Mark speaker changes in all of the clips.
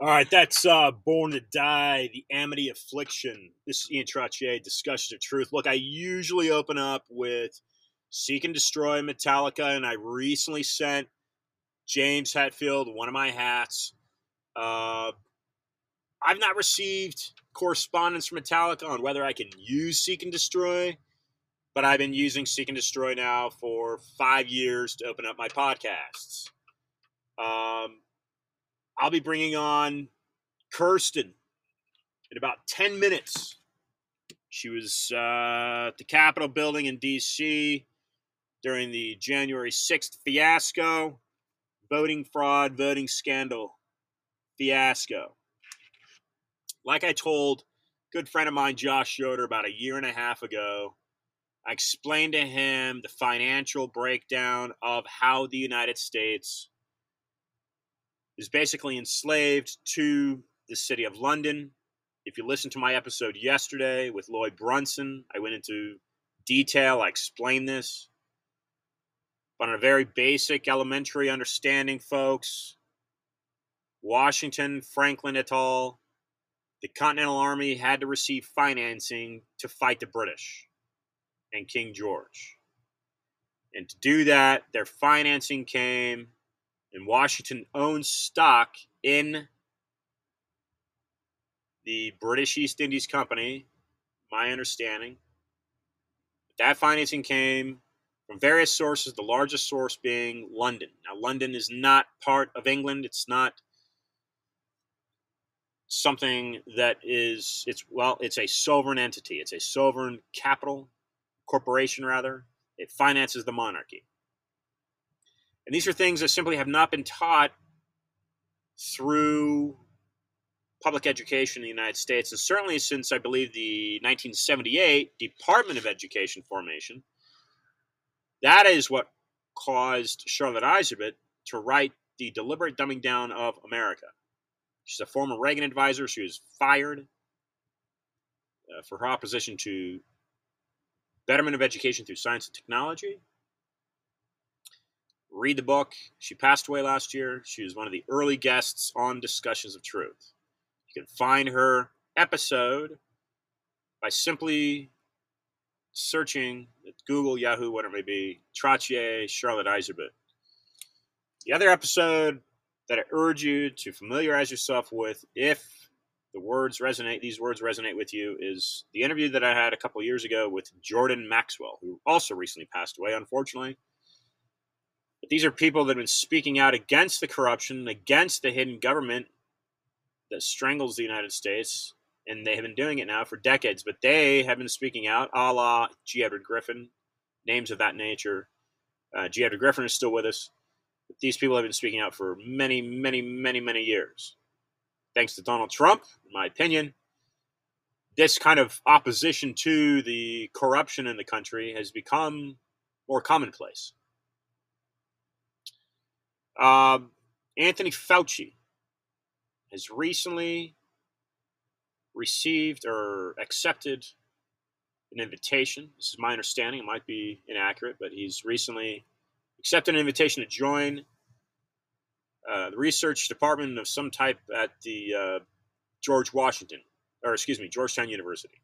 Speaker 1: All right, that's uh, Born to Die, The Amity Affliction. This is Ian Trottier, Discussions of Truth. Look, I usually open up with Seek and Destroy Metallica, and I recently sent James Hetfield one of my hats. Uh, I've not received correspondence from Metallica on whether I can use Seek and Destroy, but I've been using Seek and Destroy now for five years to open up my podcasts. Um, I'll be bringing on Kirstyn in about 10 minutes. She was uh, at the Capitol building in D.C. during the January 6th fiasco, voting fraud, voting scandal fiasco. Like I told a good friend of mine, Josh Schroeder, about a year and a half ago, I explained to him the financial breakdown of how the United States is basically enslaved to the city of London. If you listen to my episode yesterday with Lloyd Brunson, I went into detail, I explained this. But on a very basic, elementary understanding, folks, Washington, Franklin et al., the Continental Army had to receive financing to fight the British and King George. And to do that, their financing came and Washington owned stock in the British East Indies Company, my understanding. That financing came from various sources, the largest source being London. Now, London is not part of England. It's not something that is, it's, well, it's a sovereign entity. It's a sovereign capital, corporation rather. It finances the monarchy. And these are things that simply have not been taught through public education in the United States, and certainly since I believe the 1978 Department of Education formation. That is what caused Charlotte Iserbyt to write The Deliberate Dumbing Down of America. She's a former Reagan advisor. She was fired uh, for her opposition to betterment of education through science and technology read the book. She passed away last year. She was one of the early guests on Discussions of Truth. You can find her episode by simply searching at Google, Yahoo, whatever it may be, Trottier, Charlotte Iserbyt. The other episode that I urge you to familiarize yourself with, if the words resonate, these words resonate with you, is the interview that I had a couple years ago with Jordan Maxwell, who also recently passed away, unfortunately. But these are people that have been speaking out against the corruption, against the hidden government that strangles the United States, and they have been doing it now for decades. But they have been speaking out, a la G. Edward Griffin, names of that nature. Uh, G. Edward Griffin is still with us. These people have been speaking out for many, many, many, many years. Thanks to Donald Trump, in my opinion, this kind of opposition to the corruption in the country has become more commonplace. Um, Anthony Fauci has recently received or accepted an invitation. This is my understanding. It might be inaccurate, but he's recently accepted an invitation to join uh, the research department of some type at the uh, George Washington, or excuse me, Georgetown University.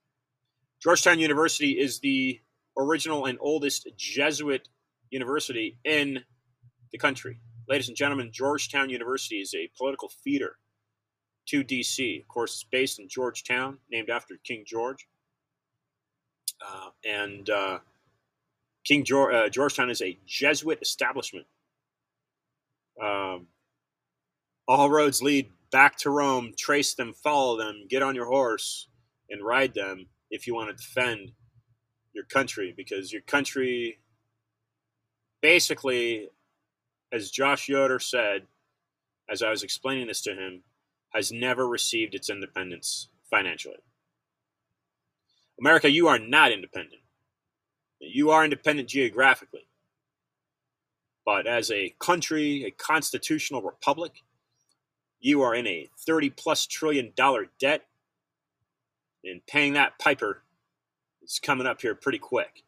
Speaker 1: Georgetown University is the original and oldest Jesuit university in the country. Ladies and gentlemen, Georgetown University is a political feeder to DC. Of course, it's based in Georgetown, named after King George. Uh, and uh, King George, uh, Georgetown is a Jesuit establishment. Um, all roads lead back to Rome. Trace them, follow them, get on your horse, and ride them if you want to defend your country, because your country basically as Josh Yoder said, as I was explaining this to him, has never received its independence financially. America, you are not independent. You are independent geographically. But as a country, a constitutional republic, you are in a 30 plus trillion dollar debt, and paying that piper is coming up here pretty quick.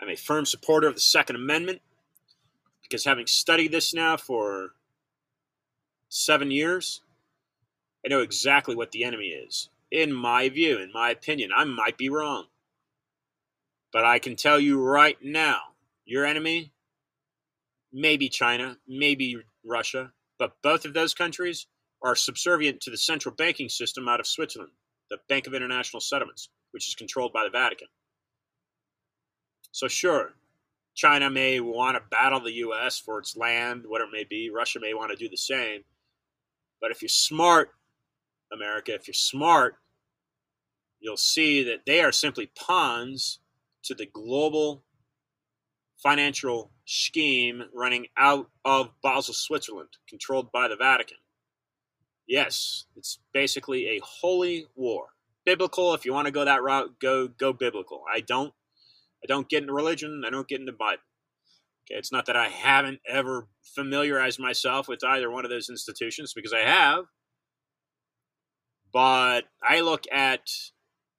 Speaker 1: I'm a firm supporter of the Second Amendment because having studied this now for seven years, I know exactly what the enemy is. In my view, in my opinion, I might be wrong. But I can tell you right now, your enemy, maybe China, maybe Russia, but both of those countries are subservient to the central banking system out of Switzerland, the Bank of International Settlements, which is controlled by the Vatican. So, sure, China may want to battle the U.S. for its land, whatever it may be. Russia may want to do the same. But if you're smart, America, if you're smart, you'll see that they are simply pawns to the global financial scheme running out of Basel, Switzerland, controlled by the Vatican. Yes, it's basically a holy war. Biblical, if you want to go that route, go go biblical. I don't I don't get into religion, I don't get into Bible. Okay, it's not that I haven't ever familiarized myself with either one of those institutions because I have. But I look at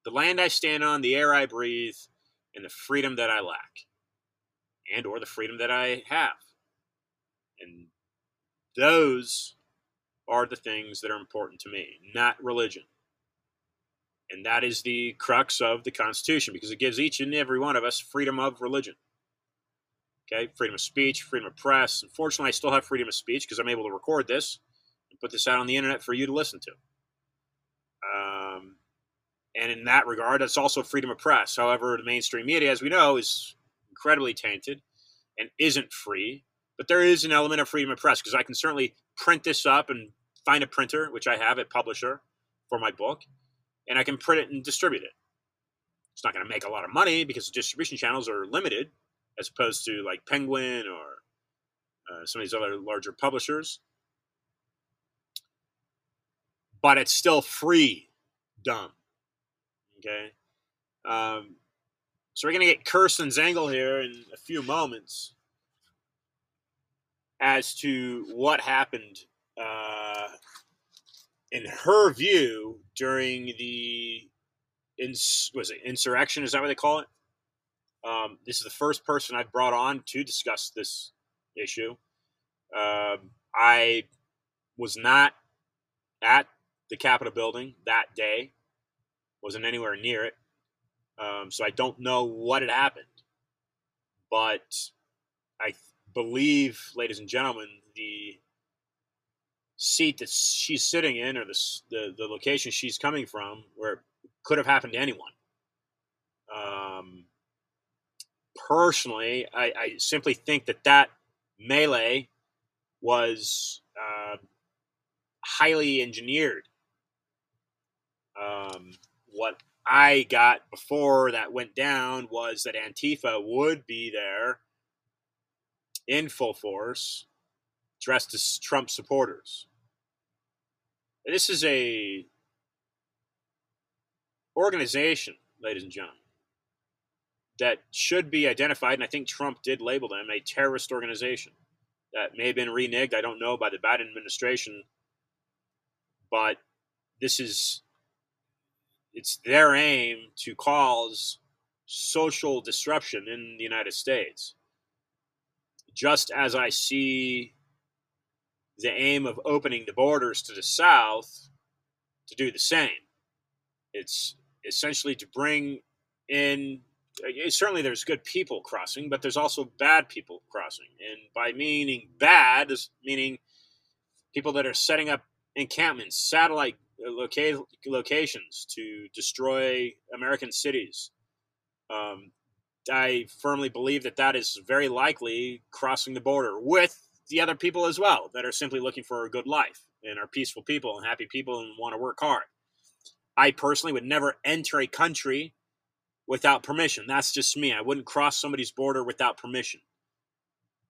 Speaker 1: the land I stand on, the air I breathe, and the freedom that I lack and or the freedom that I have. And those are the things that are important to me, not religion. And that is the crux of the Constitution because it gives each and every one of us freedom of religion. Okay, freedom of speech, freedom of press. Unfortunately, I still have freedom of speech because I'm able to record this and put this out on the internet for you to listen to. Um, and in that regard, it's also freedom of press. However, the mainstream media, as we know, is incredibly tainted and isn't free. But there is an element of freedom of press because I can certainly print this up and find a printer, which I have at Publisher for my book, and I can print it and distribute it. It's not going to make a lot of money because the distribution channels are limited as opposed to like Penguin or uh, some of these other larger publishers. But it's still free, dumb. Okay. Um, so we're going to get Kirstyn's angle here in a few moments as to what happened uh, in her view during the ins- was it insurrection? Is that what they call it? Um, this is the first person I've brought on to discuss this issue. Um, I was not at the Capitol building that day, wasn't anywhere near it. Um, so I don't know what had happened. But I believe, ladies and gentlemen, the seat that she's sitting in or the, the, the location she's coming from, where it could have happened to anyone. Um, personally, I, I simply think that that melee was uh, highly engineered. Um, what I got before that went down was that Antifa would be there in full force, dressed as Trump supporters. This is a organization, ladies and gentlemen, that should be identified, and I think Trump did label them a terrorist organization. That may have been reneged, I don't know, by the Biden administration, but this is it's their aim to cause social disruption in the United States. Just as I see the aim of opening the borders to the South to do the same. It's essentially to bring in uh, certainly there's good people crossing, but there's also bad people crossing. And by meaning bad, is meaning people that are setting up encampments, satellite loca- locations to destroy American cities. Um, I firmly believe that that is very likely crossing the border with the other people as well that are simply looking for a good life and are peaceful people and happy people and want to work hard. I personally would never enter a country without permission. That's just me. I wouldn't cross somebody's border without permission.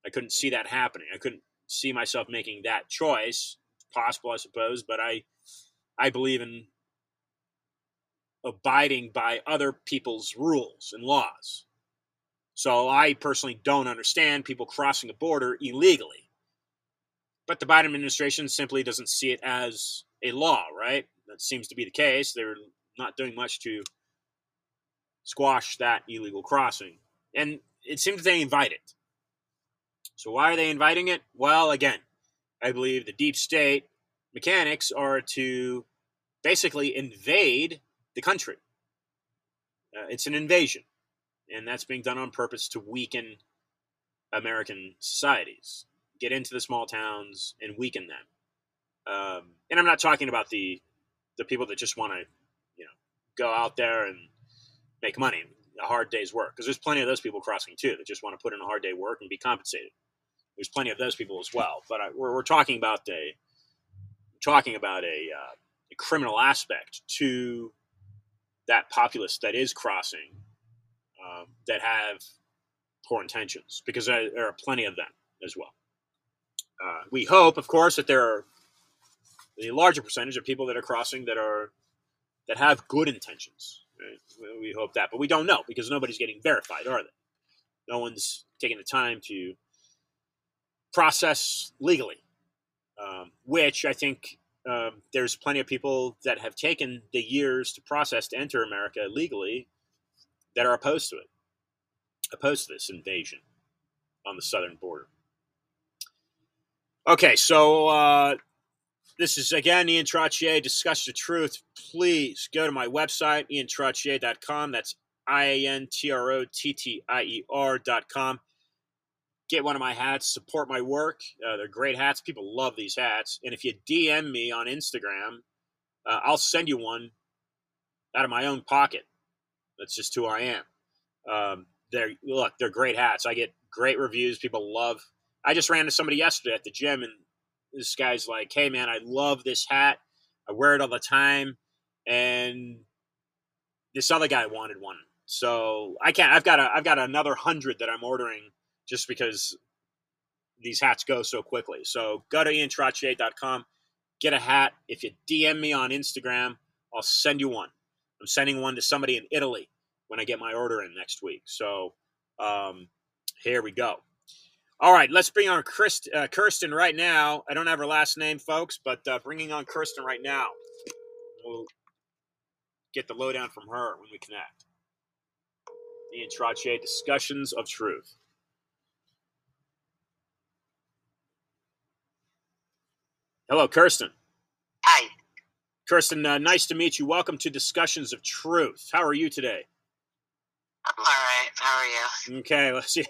Speaker 1: I couldn't see that happening. I couldn't see myself making that choice. possible, I suppose, but I I believe in abiding by other people's rules and laws. So I personally don't understand people crossing a border illegally. but the Biden administration simply doesn't see it as a law, right? That seems to be the case. They're not doing much to squash that illegal crossing. And it seems they invite it. So why are they inviting it? Well, again, I believe the deep state mechanics are to basically invade the country. Uh, it's an invasion, and that's being done on purpose to weaken American societies, get into the small towns and weaken them. Um, and I'm not talking about the the people that just want to, you know, go out there and make money, a hard day's work. Because there's plenty of those people crossing too that just want to put in a hard day work and be compensated. There's plenty of those people as well. But I, we're, we're talking about a talking about a, uh, a criminal aspect to that populace that is crossing um, that have poor intentions because there, there, are plenty of them as well. Uh, we hope, of course, that there are the larger percentage of people that are crossing that are that have good intentions. Right? We hope that, but we don't know because nobody's getting verified, are they? No one's taking the time to process legally, um, which I think um, there's plenty of people that have taken the years to process to enter America legally that are opposed to it, opposed to this invasion on the southern border. Okay, so uh, this is again Ian Trottier, Discuss the Truth. Please go to my website, iantrottier.com. That's I A N T R O T T I E R.com get one of my hats, support my work. Uh, they're great hats. People love these hats. And if you DM me on Instagram, uh, I'll send you one out of my own pocket. That's just who I am. Um, they're look, they're great hats. I get great reviews. People love. I just ran to somebody yesterday at the gym, and this guy's like, "Hey, man, I love this hat. I wear it all the time." And this other guy wanted one, so I can't. I've got a. I've got another hundred that I'm ordering just because these hats go so quickly. So go to iantrottier.com, get a hat. If you DM me on Instagram, I'll send you one. I'm sending one to somebody in Italy when I get my order in next week. So um, here we go. All right, let's bring on Kirstyn, uh, Kirstyn right now. I don't have her last name, folks, but uh, bringing on Kirstyn right now. We'll get the lowdown from her when we connect. Trottier, Discussions of Truth. Hello, Kirstyn.
Speaker 2: Hi.
Speaker 1: Kirstyn, uh, nice to meet you. Welcome to Discussions of Truth. How are you today?
Speaker 2: I'm all right. How are you?
Speaker 1: Okay, let's see.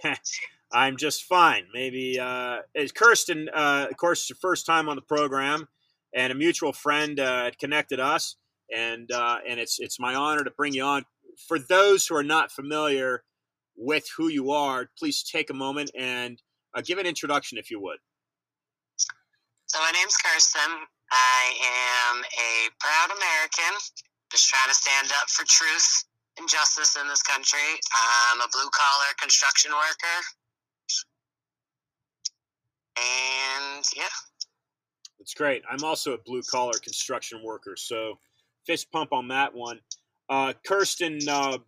Speaker 1: I'm just fine. Maybe uh, Kirstyn, uh, of course, it's your first time on the program, and a mutual friend uh, connected us, and uh, and it's it's my honor to bring you on. For those who are not familiar with who you are, please take a moment and uh, give an introduction, if you would.
Speaker 2: So my name's Kirstyn. I am a proud American, just trying to stand up for truth and justice in this country. I'm a blue collar construction worker. And yeah.
Speaker 1: That's great. I'm also a blue collar construction worker, so fist pump on that one. Uh, Kirstyn, uh,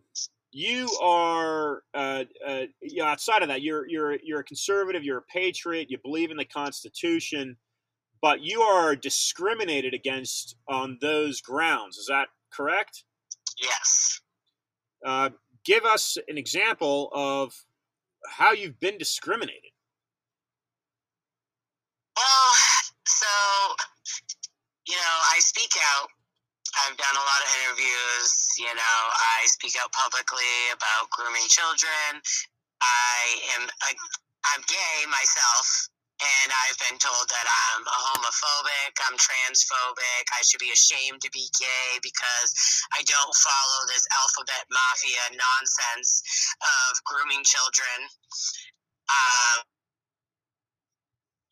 Speaker 1: you are uh, uh, outside of that, you're you're you're a conservative, you're a patriot, you believe in the Constitution but you are discriminated against on those grounds. Is that correct?
Speaker 2: Yes.
Speaker 1: Uh, give us an example of how you've been discriminated.
Speaker 2: Well, so, you know, I speak out. I've done a lot of interviews. You know, I speak out publicly about grooming children. I am, I, I'm gay myself and I've been told that I'm a homophobic, I'm transphobic, I should be ashamed to be gay because I don't follow this alphabet mafia nonsense of grooming children. Um,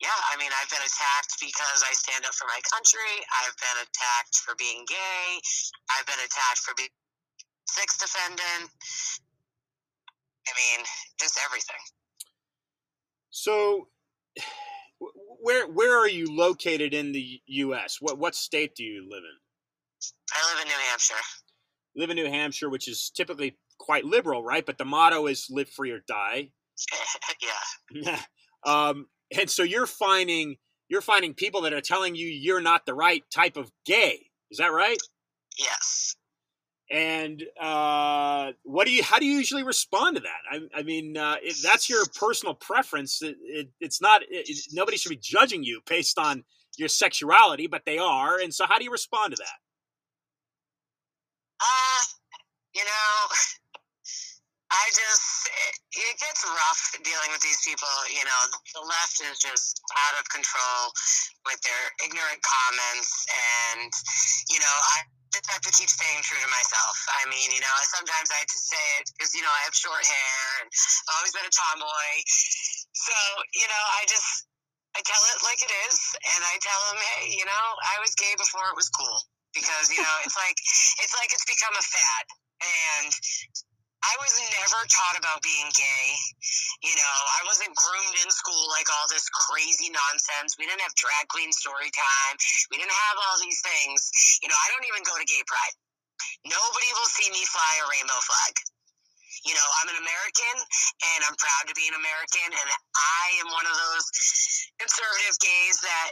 Speaker 2: yeah, I mean, I've been attacked because I stand up for my country. I've been attacked for being gay. I've been attacked for being sex defendant. I mean, just everything.
Speaker 1: So where where are you located in the U.S.? What what state do you live in?
Speaker 2: I live in New Hampshire.
Speaker 1: Live in New Hampshire, which is typically quite liberal, right? But the motto is "Live free or die."
Speaker 2: yeah.
Speaker 1: um, and so you're finding you're finding people that are telling you you're not the right type of gay. Is that right?
Speaker 2: Yes.
Speaker 1: And uh, what do you? How do you usually respond to that? I, I mean, uh, it, that's your personal preference. It, it, it's not. nobody should be judging you based on your sexuality, but they are. And so, how do you respond to that?
Speaker 2: Uh, you know, I just, it, gets rough dealing with these people. You know, the left is just out of control with their ignorant comments. And, you know, I just have to keep staying true to myself. I mean, you know, sometimes I have to say it because, you know, I have short hair and I've always been a tomboy. So, you know, I just, I tell it like it is. And I tell them, hey, you know, I was gay before it was cool because you know it's like it's like it's become a fad and I was never taught about being gay. You know, I wasn't groomed in school like all this crazy nonsense. We didn't have drag queen story time. We didn't have all these things. You know, I don't even go to gay pride. Nobody will see me fly a rainbow flag. You know, I'm an American and I'm proud to be an American and I am one of those conservative gays that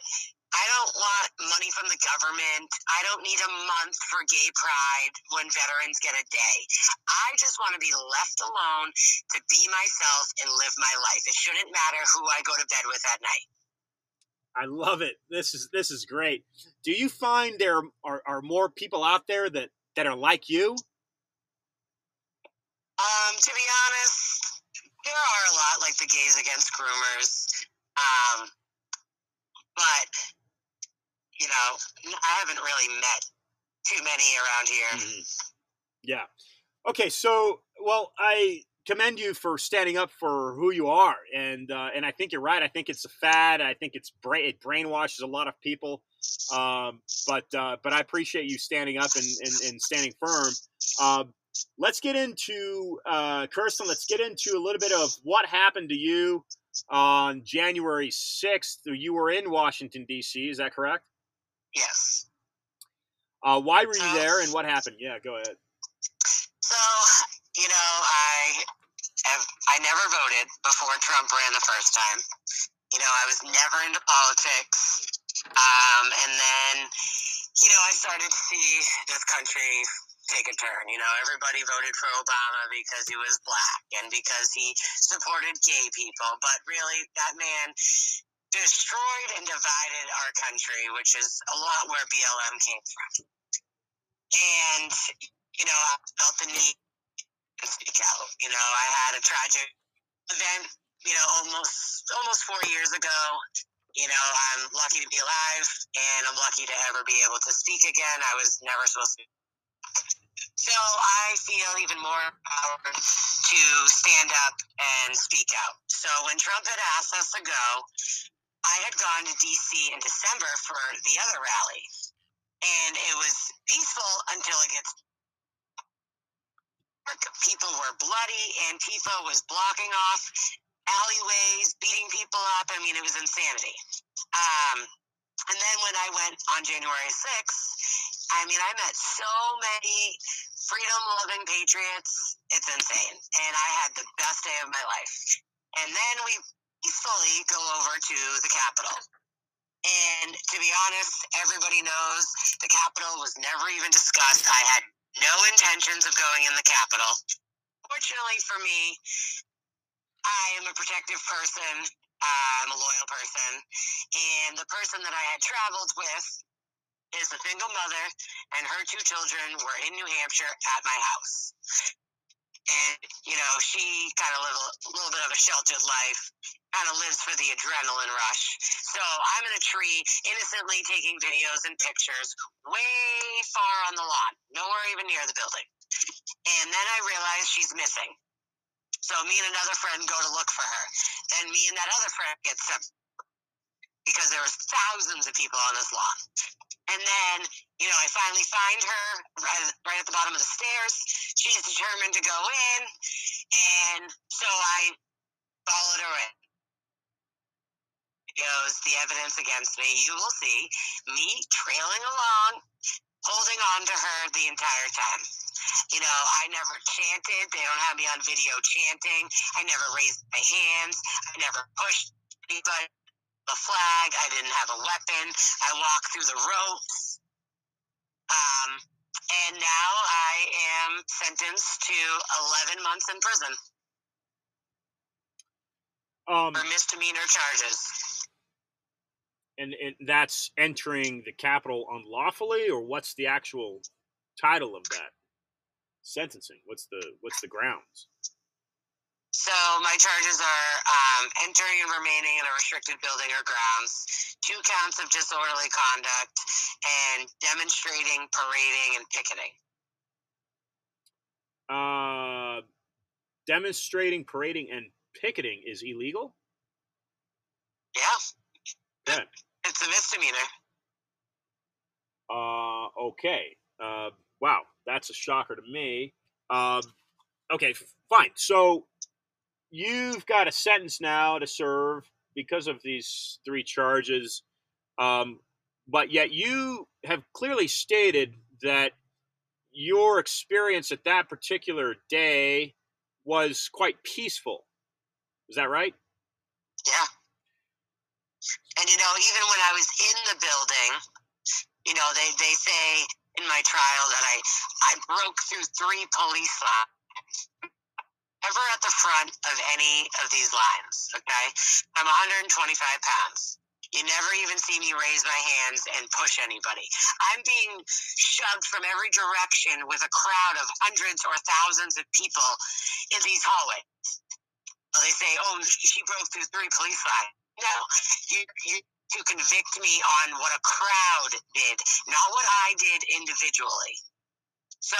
Speaker 2: I don't want money from the government. I don't need a month for gay pride when veterans get a day. I just want to be left alone to be myself and live my life. It shouldn't matter who I go to bed with at night.
Speaker 1: I love it. This is this is great. Do you find there are, are more people out there that, that are like you?
Speaker 2: Um, to be honest, there are a lot like the gays against groomers. Um, but you know, I haven't really met too many around here. Mm-hmm.
Speaker 1: Yeah. Okay, so well, I commend you for standing up for who you are, and uh, and I think you're right. I think it's a fad. I think it's bra- it brainwashes a lot of people. Um, but uh, but I appreciate you standing up and and, and standing firm. Uh, let's get into uh, Kirstyn. Let's get into a little bit of what happened to you on January sixth. You were in Washington D.C. Is that correct?
Speaker 2: Yes.
Speaker 1: Uh, why were you there, and what happened? Yeah, go ahead.
Speaker 2: So, you know, I have I never voted before Trump ran the first time. You know, I was never into politics, um, and then, you know, I started to see this country take a turn. You know, everybody voted for Obama because he was black and because he supported gay people, but really, that man destroyed and divided our country, which is a lot where BLM came from. And, you know, I felt the need to speak out. You know, I had a tragic event, you know, almost almost four years ago. You know, I'm lucky to be alive and I'm lucky to ever be able to speak again. I was never supposed to. So I feel even more empowered to stand up and speak out. So when Trump had asked us to go, I had gone to DC in December for the other rally, and it was peaceful until it gets. People were bloody, Antifa was blocking off alleyways, beating people up. I mean, it was insanity. Um, and then when I went on January 6th, I mean, I met so many freedom loving patriots. It's insane. And I had the best day of my life. And then we peacefully go over to the Capitol. And to be honest, everybody knows the Capitol was never even discussed. I had no intentions of going in the Capitol. Fortunately for me, I am a protective person. I'm a loyal person. And the person that I had traveled with is a single mother, and her two children were in New Hampshire at my house. And, you know, she kind of lived a little bit of a sheltered life kind of lives for the adrenaline rush. So I'm in a tree, innocently taking videos and pictures way far on the lawn, nowhere even near the building. And then I realize she's missing. So me and another friend go to look for her. Then me and that other friend get separated because there was thousands of people on this lawn. And then, you know, I finally find her right, right at the bottom of the stairs. She's determined to go in. And so I followed her in Goes the evidence against me, you will see me trailing along, holding on to her the entire time. You know, I never chanted. They don't have me on video chanting. I never raised my hands. I never pushed anybody. A flag. I didn't have a weapon. I walked through the ropes. Um, and now I am sentenced to 11 months in prison
Speaker 1: Um,
Speaker 2: for misdemeanor charges.
Speaker 1: and, and that's entering the Capitol unlawfully, or what's the actual title of that sentencing? What's the what's the grounds?
Speaker 2: So my charges are um, entering and remaining in a restricted building or grounds, two counts of disorderly conduct, and demonstrating, parading, and picketing.
Speaker 1: Uh, demonstrating, parading, and picketing is illegal.
Speaker 2: Yeah,
Speaker 1: Good.
Speaker 2: it's a misdemeanor.
Speaker 1: Uh, okay. Uh, wow, that's a shocker to me. Um, okay, fine. So you've got a sentence now to serve because of these three charges, um, but yet you have clearly stated that your experience at that particular day was quite peaceful. Is that right?
Speaker 2: Yeah. And you know, even when I was in the building, you know, they, they say in my trial that I I broke through three police lines. Ever at the front of any of these lines, okay? I'm 125 pounds. You never even see me raise my hands and push anybody. I'm being shoved from every direction with a crowd of hundreds or thousands of people in these hallways. Well, they say, "Oh, she broke through three police lines." No, you you to convict me on what a crowd did, not what I did individually. So,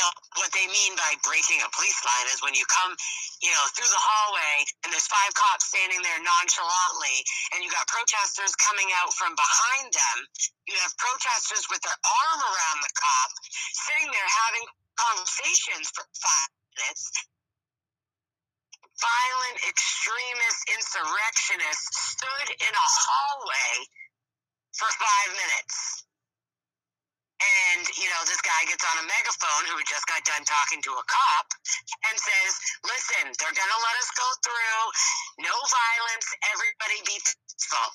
Speaker 2: know, what they mean by breaking a police line is when you come, you know, through the hallway and there's five cops standing there nonchalantly, and you got protesters coming out from behind them. You have protesters with their arm around the cop, sitting there having conversations for five minutes violent extremist insurrectionists stood in a hallway for five minutes. And, you know, this guy gets on a megaphone who just got done talking to a cop and says, listen, they're going to let us go through. No violence. Everybody be peaceful.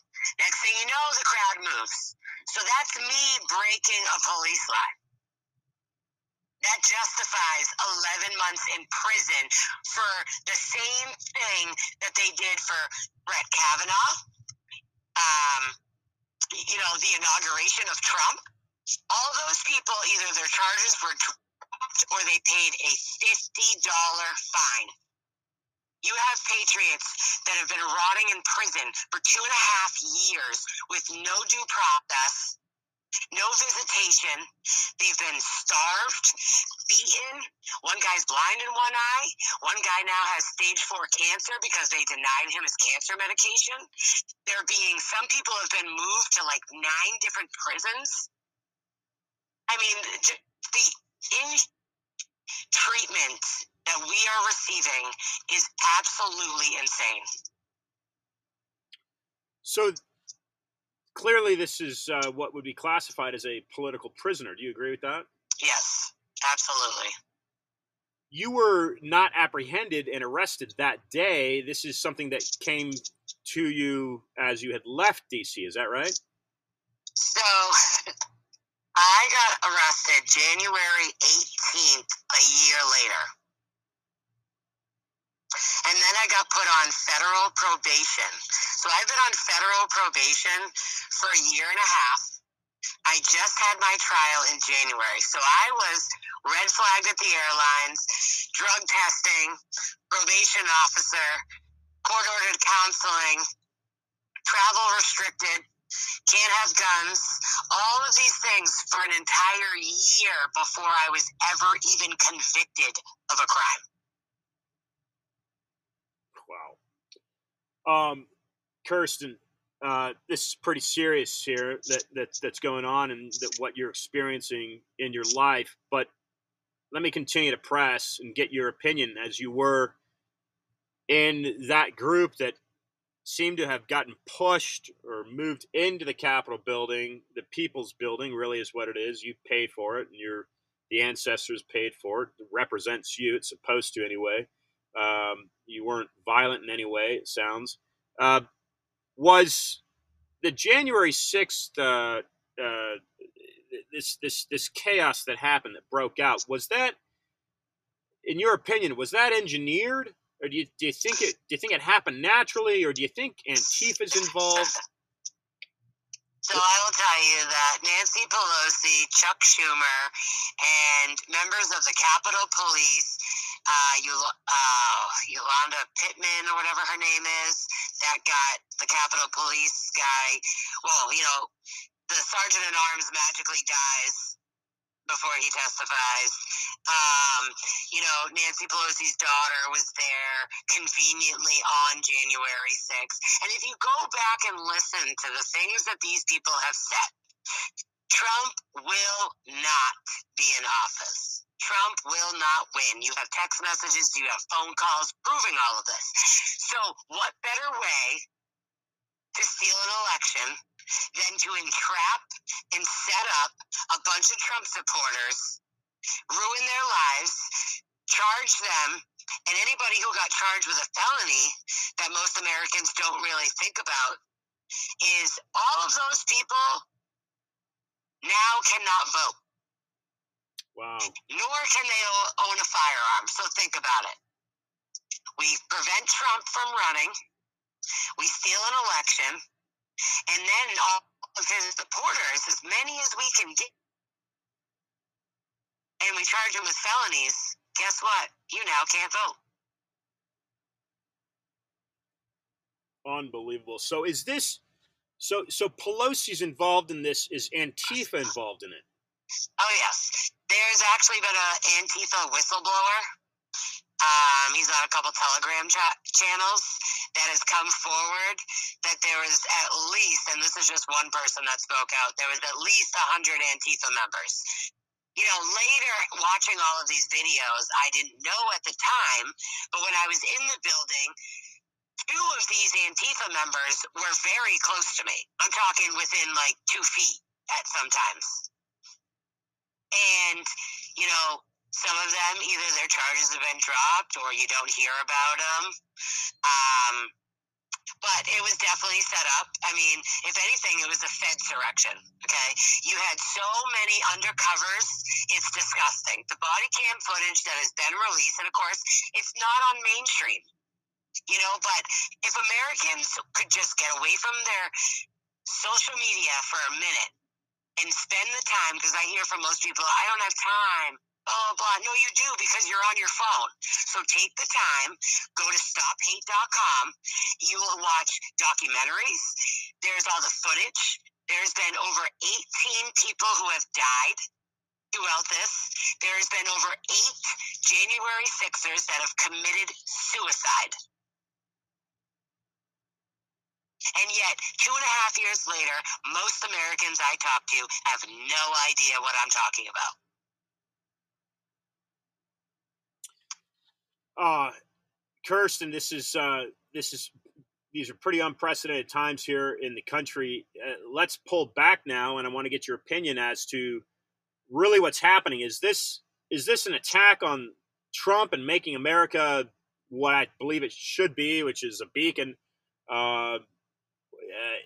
Speaker 2: Next thing you know, the crowd moves. So that's me breaking a police line. That justifies 11 months in prison for the same thing that they did for Brett Kavanaugh, um, you know, the inauguration of Trump. All those people, either their charges were dropped or they paid a $50 fine. You have patriots that have been rotting in prison for two and a half years with no due process no visitation. They've been starved, beaten. One guy's blind in one eye. One guy now has stage four cancer because they denied him his cancer medication. They're being, some people have been moved to like nine different prisons. I mean, the in treatment that we are receiving is absolutely insane.
Speaker 1: So clearly, this is uh, what would be classified as a political prisoner. Do you agree with that?
Speaker 2: Yes, absolutely.
Speaker 1: You were not apprehended and arrested that day. This is something that came to you as you had left DC. Is that right?
Speaker 2: So, I got arrested January 18th, a year later. And then I got put on federal probation. So I've been on federal probation for a year and a half. I just had my trial in January. So I was red flagged at the airlines, drug testing, probation officer, court ordered counseling, travel restricted, can't have guns, all of these things for an entire year before I was ever even convicted of a crime.
Speaker 1: Wow. Um, Kirstyn, uh, this is pretty serious here that, that that's going on and that what you're experiencing in your life. But let me continue to press and get your opinion as you were in that group that seemed to have gotten pushed or moved into the Capitol building, the People's Building, really is what it is. You paid for it, and your the ancestors paid for it. It represents you. It's supposed to anyway. Um, you weren't violent in any way. It sounds. Uh, was the January sixth uh, uh, this this this chaos that happened that broke out was that in your opinion was that engineered or do you, do you think it do you think it happened naturally or do you think Antifa's involved
Speaker 2: so I will tell you that Nancy Pelosi, Chuck Schumer, and members of the Capitol Police, uh, uh, Yolanda Pittman or whatever her name is, that got the Capitol Police guy. Well, you know, the sergeant at arms magically dies before he testifies. Um, you know, Nancy Pelosi's daughter was there conveniently on January 6th. And if you go back and listen to the things that these people have said, Trump will not be in office. Trump will not win. You have text messages, you have phone calls proving all of this. So, what better way to steal an election than to entrap and set up a bunch of Trump supporters, ruin their lives, charge them, and anybody who got charged with a felony that most Americans don't really think about is all of those people now cannot vote.
Speaker 1: Wow.
Speaker 2: Nor can they own a firearm. So think about it. We prevent Trump from running. We steal an election and then all of his supporters, as many as we can get, and we charge him with felonies, guess what? You now can't vote.
Speaker 1: Unbelievable. So is this so so Pelosi's involved in this? Is Antifa involved in it?
Speaker 2: Oh yes. There's actually been an Antifa whistleblower um, he's on a couple Telegram cha- channels that has come forward that there was at least, and this is just one person that spoke out, there was at least 100 Antifa members. You know, later watching all of these videos, I didn't know at the time, but when I was in the building, two of these Antifa members were very close to me. I'm talking within like two feet at sometimes. And, you know, some of them, either their charges have been dropped or you don't hear about them. Um, but it was definitely set up. I mean, if anything, it was a Fed direction. Okay, you had so many undercovers. It's disgusting. The body cam footage that has been released, and of course, it's not on mainstream. You know, but if Americans could just get away from their social media for a minute and spend the time, because I hear from most people, I don't have time Oh, blah, blah. No, you do because you're on your phone. So take the time, go to stophate.com. You will watch documentaries. There's all the footage. There's been over 18 people who have died throughout this. There's been over eight January 6ers that have committed suicide. And yet, two and a half years later, most Americans I talk to have no idea what I'm talking about.
Speaker 1: Uh, Kirstyn, this is uh, this is these are pretty unprecedented times here in the country. Uh, let's pull back now, and I want to get your opinion as to really what's happening. Is this is this an attack on Trump and making America what I believe it should be, which is a beacon? Uh, uh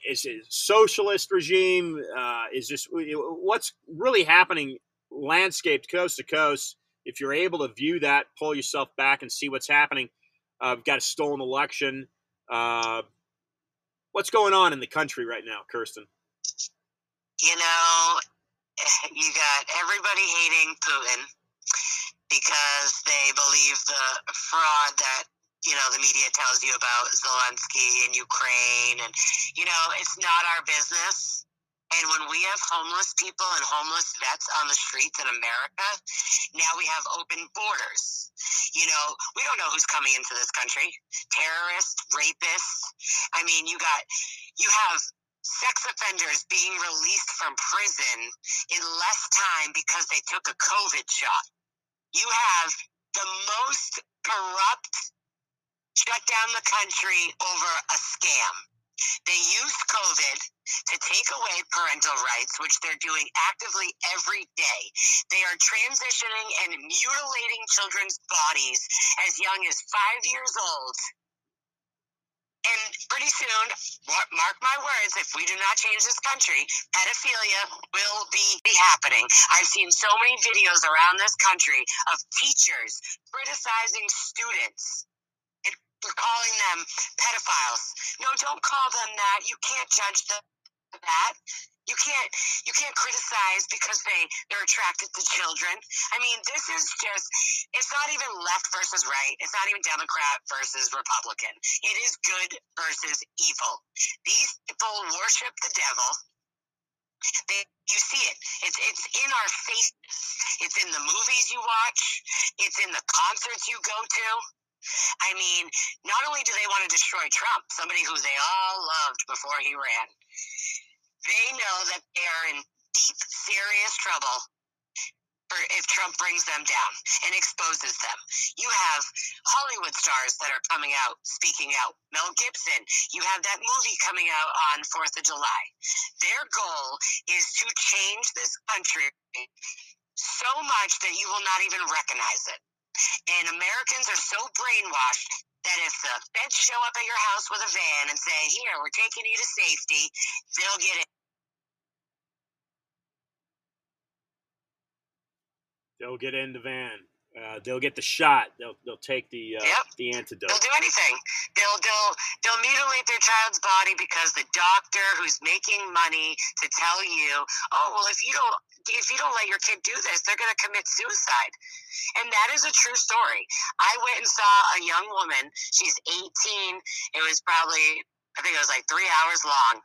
Speaker 1: is it socialist regime? Uh, is this what's really happening? Landscaped coast to coast if you're able to view that, pull yourself back and see what's happening. Uh, we've got a stolen election. Uh, what's going on in the country right now, Kirstyn?
Speaker 2: You know, you got everybody hating Putin because they believe the fraud that you know the media tells you about Zelensky and Ukraine, and you know it's not our business. And when we have homeless people and homeless vets on the streets in America, now we have open borders. You know, we don't know who's coming into this country terrorists, rapists. I mean, you got, you have sex offenders being released from prison in less time because they took a COVID shot. You have the most corrupt shut down the country over a scam. They used COVID to take away parental rights, which they're doing actively every day. They are transitioning and mutilating children's bodies as young as five years old And pretty soon, mark my words, if we do not change this country, pedophilia will be happening. I've seen so many videos around this country of teachers criticizing students and calling them pedophiles. No, don't call them that. You can't judge them that you can't you can't criticize because they they're attracted to children. I mean, this is just it's not even left versus right. It's not even Democrat versus Republican. It is good versus evil. These people worship the devil. They, you see it. It's it's in our faces. It's in the movies you watch. It's in the concerts you go to. I mean, not only do they want to destroy Trump, somebody who they all loved before he ran, they know that they are in deep, serious trouble if Trump brings them down and exposes them. You have Hollywood stars that are coming out, speaking out. Mel Gibson, you have that movie coming out on 4th of July. Their goal is to change this country so much that you will not even recognize it. And Americans are so brainwashed that if the feds show up at your house with a van and say, Here, we're taking you to safety, they'll get it.
Speaker 1: They'll get in the van. Uh, they'll get the shot. They'll they'll take the uh,
Speaker 2: yep.
Speaker 1: the antidote.
Speaker 2: They'll do anything. They'll they'll they'll mutilate their child's body because the doctor who's making money to tell you, oh well, if you don't if you don't let your kid do this, they're going to commit suicide. And that is a true story. I went and saw a young woman. She's 18. It was probably I think it was like three hours long.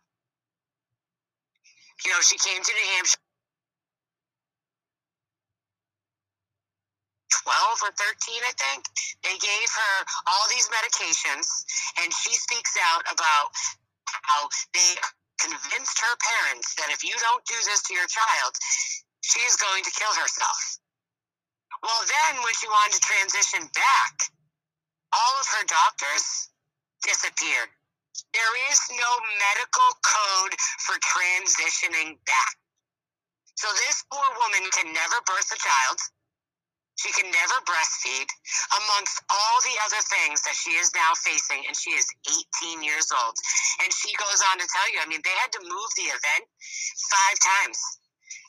Speaker 2: You know, she came to New Hampshire 12 or 13, I think. They gave her all these medications, and she speaks out about how they convinced her parents that if you don't do this to your child, she is going to kill herself. Well, then when she wanted to transition back, all of her doctors disappeared. There is no medical code for transitioning back. So this poor woman can never birth a child. She can never breastfeed, amongst all the other things that she is now facing, and she is 18 years old. And she goes on to tell you, I mean, they had to move the event five times.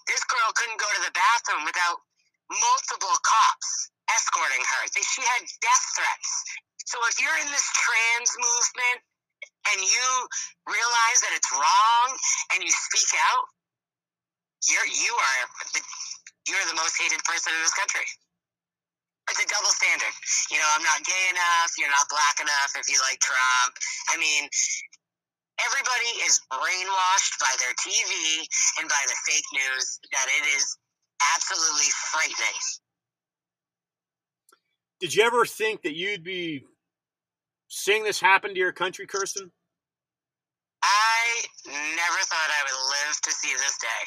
Speaker 2: This girl couldn't go to the bathroom without multiple cops escorting her. She had death threats. So if you're in this trans movement and you realize that it's wrong and you speak out, you're you are the, you're the most hated person in this country it's a double standard. You know, I'm not gay enough. You're not black enough if you like Trump. I mean, everybody is brainwashed by their TV and by the fake news that it is absolutely frightening.
Speaker 1: Did you ever think that you'd be seeing this happen to your country, Kirstyn?
Speaker 2: I never thought I would live to see this day.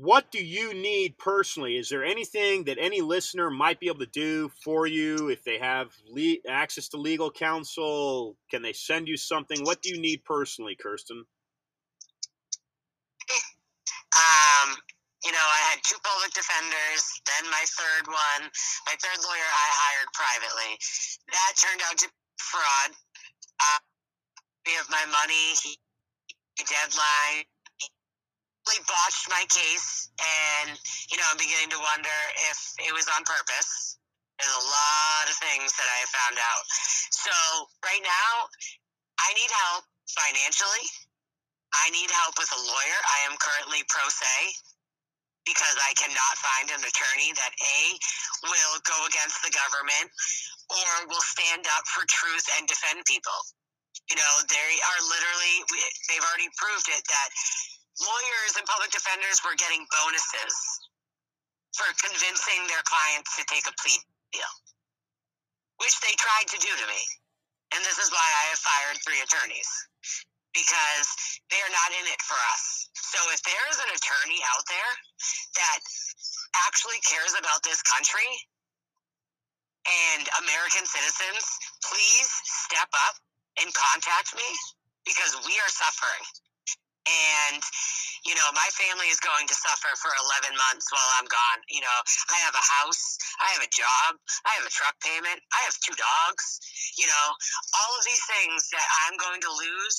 Speaker 1: What do you need personally? Is there anything that any listener might be able to do for you if they have le- access to legal counsel? Can they send you something? What do you need personally, Kirstyn?
Speaker 2: Um, you know, I had two public defenders, then my third one. My third lawyer I hired privately. That turned out to be fraud. Uh, have my money, deadline, botched my case, and you know, I'm beginning to wonder if it was on purpose. There's a lot of things that I have found out. So right now, I need help financially. I need help with a lawyer. I am currently pro se because I cannot find an attorney that A will go against the government or will stand up for truth and defend people. You know, they are literally, they've already proved it that lawyers and public defenders were getting bonuses for convincing their clients to take a plea deal, which they tried to do to me. And this is why I have fired three attorneys because they are not in it for us. So if there is an attorney out there that actually cares about this country and American citizens, please step up and contact me because we are suffering. And, you know, my family is going to suffer for 11 months while I'm gone. You know, I have a house, I have a job, I have a truck payment, I have two dogs, you know, all of these things that I'm going to lose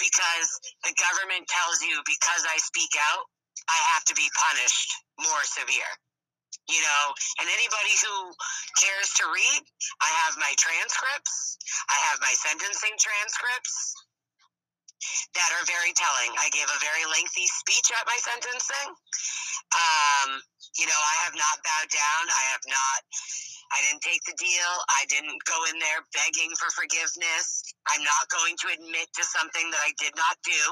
Speaker 2: because the government tells you because I speak out, I have to be punished more severe. You know, and anybody who cares to read, I have my transcripts, I have my sentencing transcripts that are very telling. I gave a very lengthy speech at my sentencing. Um, you know, I have not bowed down. I have not, I didn't take the deal. I didn't go in there begging for forgiveness. I'm not going to admit to something that I did not do.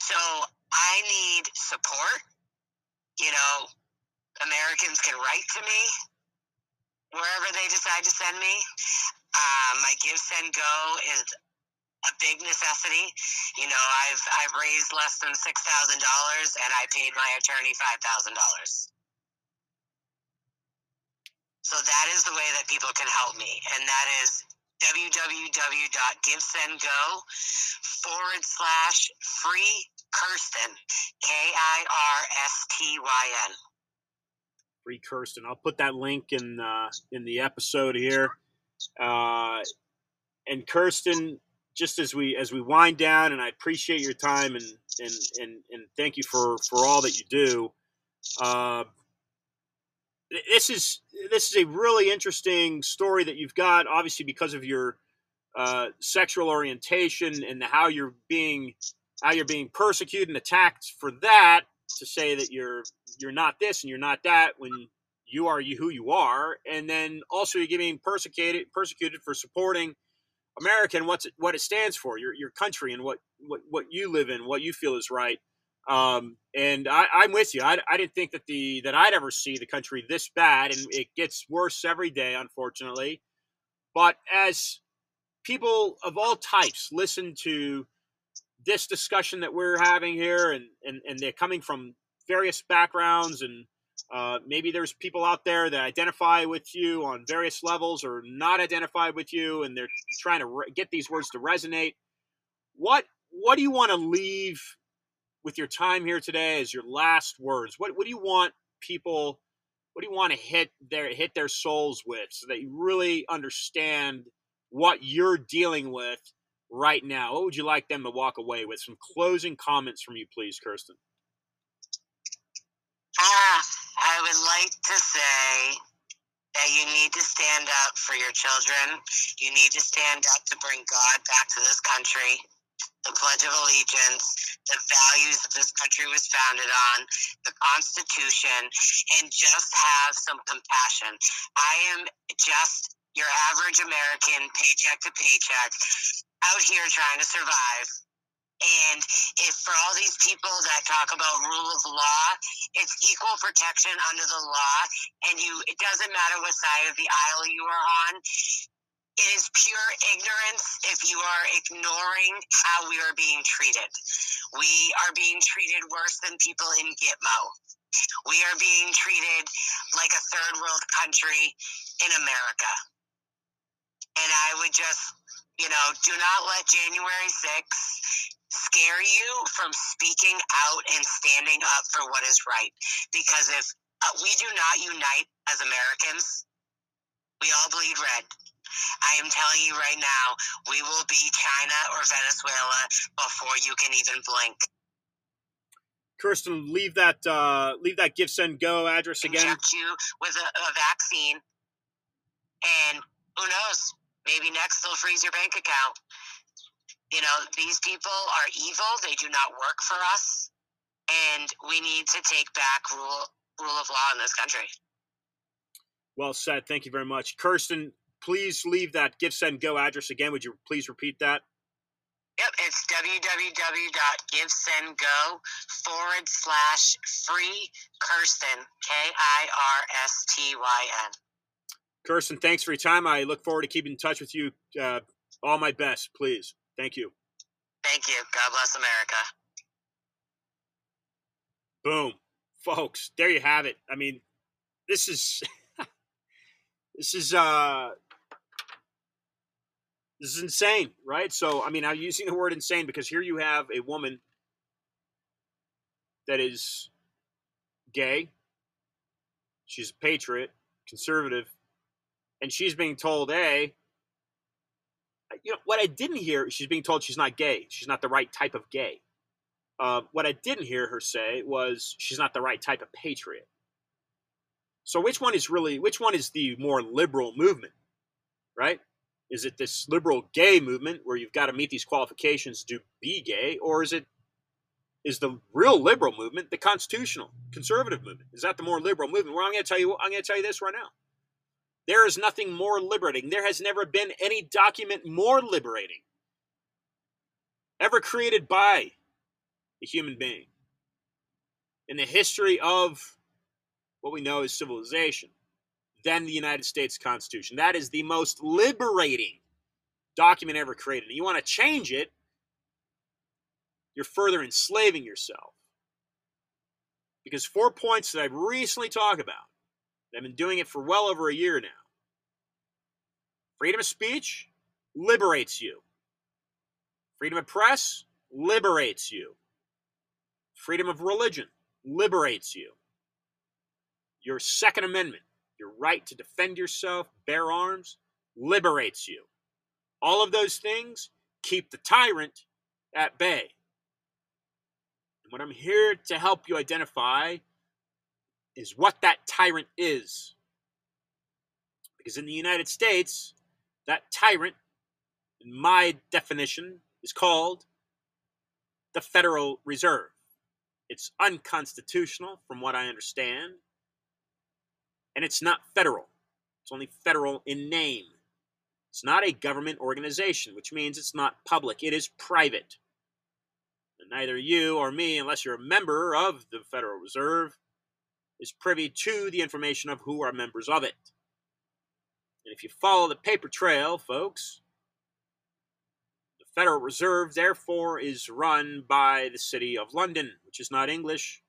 Speaker 2: So I need support. You know, Americans can write to me wherever they decide to send me. Um, my Give Send Go is a big necessity. You know, I've I've raised less than six thousand dollars, and I paid my attorney five thousand dollars. So that is the way that people can help me, and that is www.givesendgo forward slash free Kirstyn K I R S T Y N.
Speaker 1: Free Kirstyn. I'll put that link in uh, in the episode here. Uh, and Kirstyn, just as we as we wind down, and I appreciate your time and and and, and thank you for for all that you do. Uh, this is this is a really interesting story that you've got, obviously because of your uh, sexual orientation and how you're being how you're being persecuted and attacked for that. To say that you're you're not this and you're not that when you are you who you are, and then also you're getting persecuted persecuted for supporting America and what's it, what it stands for, your your country and what what what you live in, what you feel is right. Um, and I, I'm with you. I, I didn't think that the that I'd ever see the country this bad, and it gets worse every day, unfortunately. But as people of all types listen to this discussion that we're having here, and and, and they're coming from various backgrounds and uh, maybe there's people out there that identify with you on various levels or not identify with you, and they're trying to re- get these words to resonate. What what do you want to leave with your time here today as your last words? What what do you want people? What do you want to hit their hit their souls with, so that you really understand what you're dealing with right now? What would you like them to walk away with? Some closing comments from you, please, Kirstyn.
Speaker 2: Ah, I would like to say that you need to stand up for your children. You need to stand up to bring God back to this country. The Pledge of Allegiance, the values that this country was founded on, the Constitution, and just have some compassion. I am just your average American, paycheck to paycheck, out here trying to survive and if for all these people that talk about rule of law, it's equal protection under the law, and you it doesn't matter what side of the aisle you are on. It is pure ignorance if you are ignoring how we are being treated. We are being treated worse than people in Gitmo. We are being treated like a third world country in America. And I would just, you know, do not let January 6th scare you from speaking out and standing up for what is right. Because if uh, we do not unite as Americans, we all bleed red. I am telling you right now, we will be China or Venezuela before you can even blink.
Speaker 1: Kirstyn, leave that uh, leave that give send go address again.
Speaker 2: Inject you with a, a vaccine, and who knows? Maybe next they'll freeze your bank account. You know, these people are evil. They do not work for us. And we need to take back rule rule of law in this country.
Speaker 1: Well said. Thank you very much. Kirstyn, please leave that give send go address again. Would you please repeat that?
Speaker 2: Yep, it's www.givesendgo forward slash free Kirstyn, K I R S T Y N.
Speaker 1: Kirstyn, thanks for your time. I look forward to keeping in touch with you. Uh, all my best, please. Thank you.
Speaker 2: Thank you. God bless America.
Speaker 1: Boom. Folks, there you have it. I mean, this is this is uh this is insane, right? So, I mean, I'm using the word insane because here you have a woman that is gay. She's a patriot, conservative, and she's being told, "Hey, you know what I didn't hear? She's being told she's not gay. She's not the right type of gay. Uh, what I didn't hear her say was she's not the right type of patriot. So which one is really which one is the more liberal movement, right? Is it this liberal gay movement where you've got to meet these qualifications to be gay, or is it is the real liberal movement the constitutional conservative movement? Is that the more liberal movement? Well, I'm going to tell you. I'm going to tell you this right now. There is nothing more liberating. There has never been any document more liberating ever created by a human being in the history of what we know as civilization than the United States Constitution. That is the most liberating document ever created. And you want to change it, you're further enslaving yourself. Because four points that I've recently talked about, I've been doing it for well over a year now. Freedom of speech liberates you. Freedom of press liberates you. Freedom of religion liberates you. Your Second Amendment, your right to defend yourself, bear arms, liberates you. All of those things keep the tyrant at bay. And what I'm here to help you identify is what that tyrant is. Because in the United States, that tyrant, in my definition, is called the Federal Reserve. It's unconstitutional, from what I understand, and it's not federal. It's only federal in name. It's not a government organization, which means it's not public, it is private. And neither you or me, unless you're a member of the Federal Reserve, is privy to the information of who are members of it. And if you follow the paper trail, folks, the Federal Reserve, therefore, is run by the City of London, which is not English,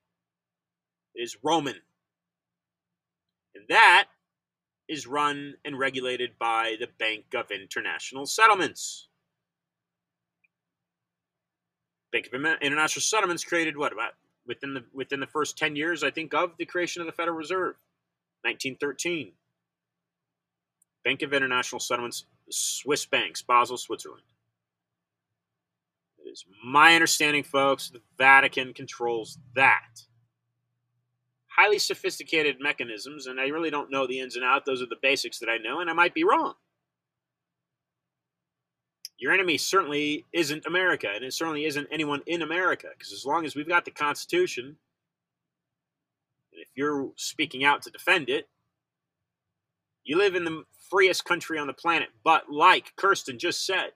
Speaker 1: it is Roman. And that is run and regulated by the Bank of International Settlements. Bank of International Settlements created what about within the within the first 10 years I think of the creation of the Federal Reserve 1913 Bank of International Settlements, Swiss banks, Basel, Switzerland. It is my understanding, folks, the Vatican controls that. Highly sophisticated mechanisms, and I really don't know the ins and outs. Those are the basics that I know, and I might be wrong. Your enemy certainly isn't America, and it certainly isn't anyone in America, because as long as we've got the Constitution, and if you're speaking out to defend it, you live in the freest country on the planet. But like Kirstyn just said,